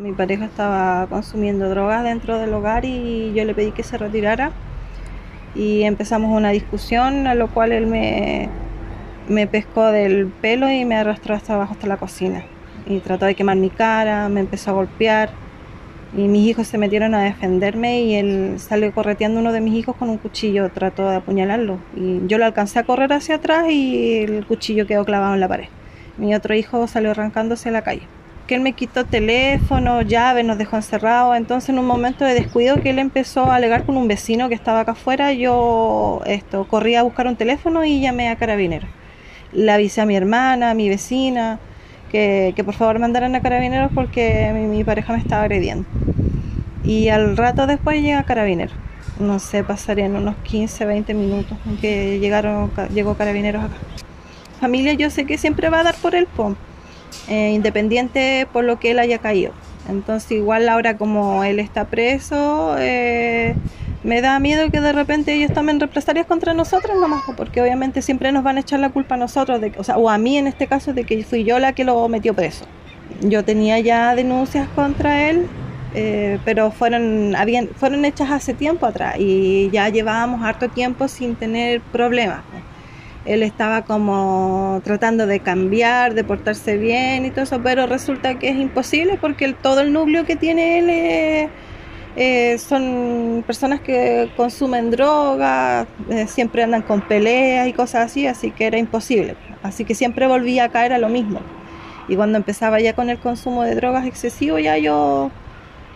Mi pareja estaba consumiendo drogas dentro del hogar y yo le pedí que se retirara y empezamos una discusión a lo cual él me, pescó del pelo y me arrastró hasta abajo hasta la cocina y trató de quemar mi cara, me empezó a golpear y mis hijos se metieron a defenderme y él salió correteando uno de mis hijos con un cuchillo, trató de apuñalarlo y yo lo alcancé a correr hacia atrás y el cuchillo quedó clavado en la pared. Mi otro hijo salió arrancándose a la calle. Que él me quitó teléfono, llaves, nos dejó encerrados. Entonces, en un momento de descuido que él empezó a alegar con un vecino que estaba acá afuera, yo esto corrí a buscar un teléfono y llamé a carabineros. Le avisé a mi hermana, a mi vecina, que, por favor mandaran a carabineros porque mi, pareja me estaba agrediendo. Y al rato después llega carabineros. No sé, pasarían unos 15, 20 minutos en que llegaron, llegó carabineros acá. Familia yo sé que siempre va a dar por el POM, eh, independiente por lo que él haya caído. Entonces igual ahora como él está preso, eh, me da miedo que de repente ellos tomen represalias contra nosotros nomás, porque obviamente siempre nos van a echar la culpa a nosotros, de, o, sea, o a mí en este caso, de que fui yo la que lo metió preso. Yo tenía ya denuncias contra él, eh, pero fueron, habían, fueron hechas hace tiempo atrás y ya llevábamos harto tiempo sin tener problemas. Él estaba como tratando de cambiar, de portarse bien y todo eso, pero resulta que es imposible porque todo el núcleo que tiene él es eh, son personas que consumen drogas, eh, siempre andan con peleas y cosas así, así que era imposible. Así que siempre volvía a caer a lo mismo. Y cuando empezaba ya con el consumo de drogas excesivo, ya yo,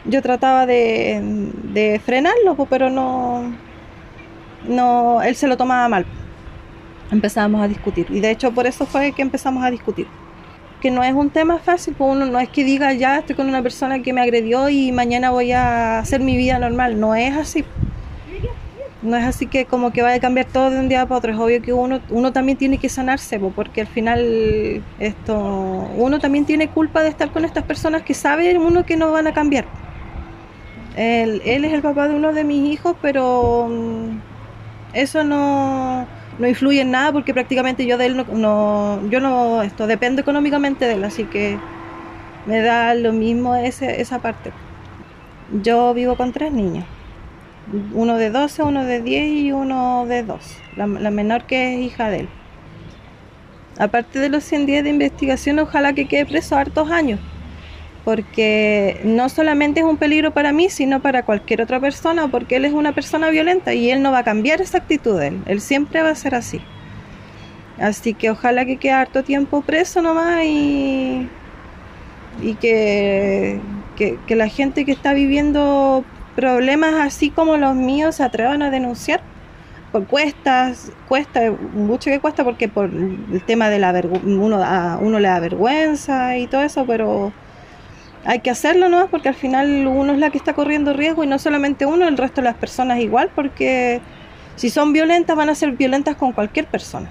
yo trataba de, de frenarlo, pero no, no, él se lo tomaba mal. Empezábamos a discutir. Y de hecho por eso fue que empezamos a discutir que no es un tema fácil, pues uno no es que diga ya estoy con una persona que me agredió y mañana voy a hacer mi vida normal, no es así. No es así que como que vaya a cambiar todo de un día para otro, es obvio que uno, uno también tiene que sanarse, porque al final esto, uno también tiene culpa de estar con estas personas que saben uno que no van a cambiar. Él, él es el papá de uno de mis hijos, pero mm, eso no no influye en nada porque prácticamente yo de él no, yo no esto dependo económicamente de él, así que me da lo mismo ese, esa parte. Yo vivo con tres niños, uno de 12, uno de 10 y uno de 2, la, la menor que es hija de él. Aparte de los 100 días de investigación, ojalá que quede preso hartos años porque no solamente es un peligro para mí, sino para cualquier otra persona, porque él es una persona violenta y él no va a cambiar esa actitud de él, él siempre va a ser así. Así que ojalá que quede harto tiempo preso nomás y, y que, que, la gente que está viviendo problemas así como los míos se atrevan a denunciar. Por cuestas, cuesta, mucho que cuesta porque por el tema de la uno, a uno le da vergüenza y todo eso, pero hay que hacerlo, ¿no? Porque al final uno es la que está corriendo riesgo y no solamente uno, el resto de las personas igual, porque si son violentas van a ser violentas con cualquier persona.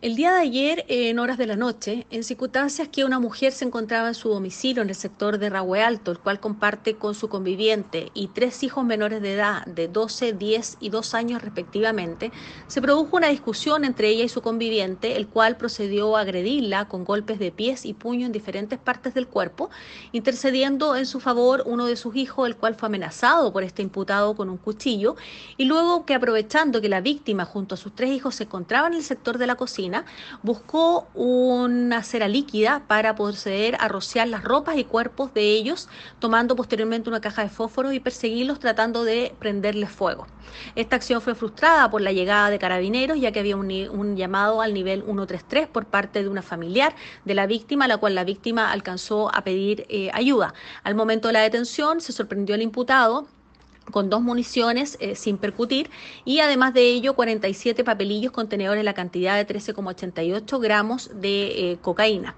El día de ayer, en horas de la noche, en circunstancias que una mujer se encontraba en su domicilio en el sector de Rahue Alto, el cual comparte con su conviviente y tres hijos menores de edad de 12, 10 y 2 años respectivamente, se produjo una discusión entre ella y su conviviente, el cual procedió a agredirla con golpes de pies y puño en diferentes partes del cuerpo, intercediendo en su favor uno de sus hijos, el cual fue amenazado por este imputado con un cuchillo, y luego que aprovechando que la víctima junto a sus tres hijos se encontraba en el sector de la cocina, buscó una cera líquida para proceder a rociar las ropas y cuerpos de ellos, tomando posteriormente una caja de fósforos y perseguirlos tratando de prenderles fuego. Esta acción fue frustrada por la llegada de carabineros, ya que había un, llamado al nivel 133 por parte de una familiar de la víctima, la cual la víctima alcanzó a pedir eh, ayuda. Al momento de la detención se sorprendió el imputado con dos municiones eh, sin percutir y además de ello 47 papelillos contenedores la cantidad de 13,88 gramos de eh, cocaína.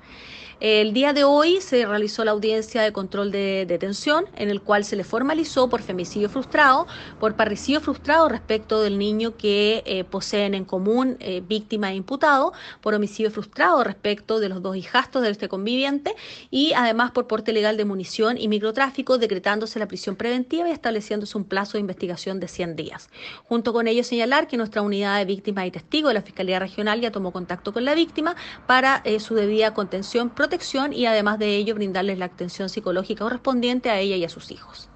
El día de hoy se realizó la audiencia de control de detención, en el cual se le formalizó por femicidio frustrado, por parricidio frustrado respecto del niño que eh, poseen en común eh, víctima e imputado, por homicidio frustrado respecto de los dos hijastos de este conviviente y además por porte legal de munición y microtráfico, decretándose la prisión preventiva y estableciéndose un plazo de investigación de 100 días. Junto con ello señalar que nuestra unidad de víctimas y testigos de la Fiscalía Regional ya tomó contacto con la víctima para eh, su debida contención, protección y además de ello brindarles la atención psicológica correspondiente a ella y a sus hijos.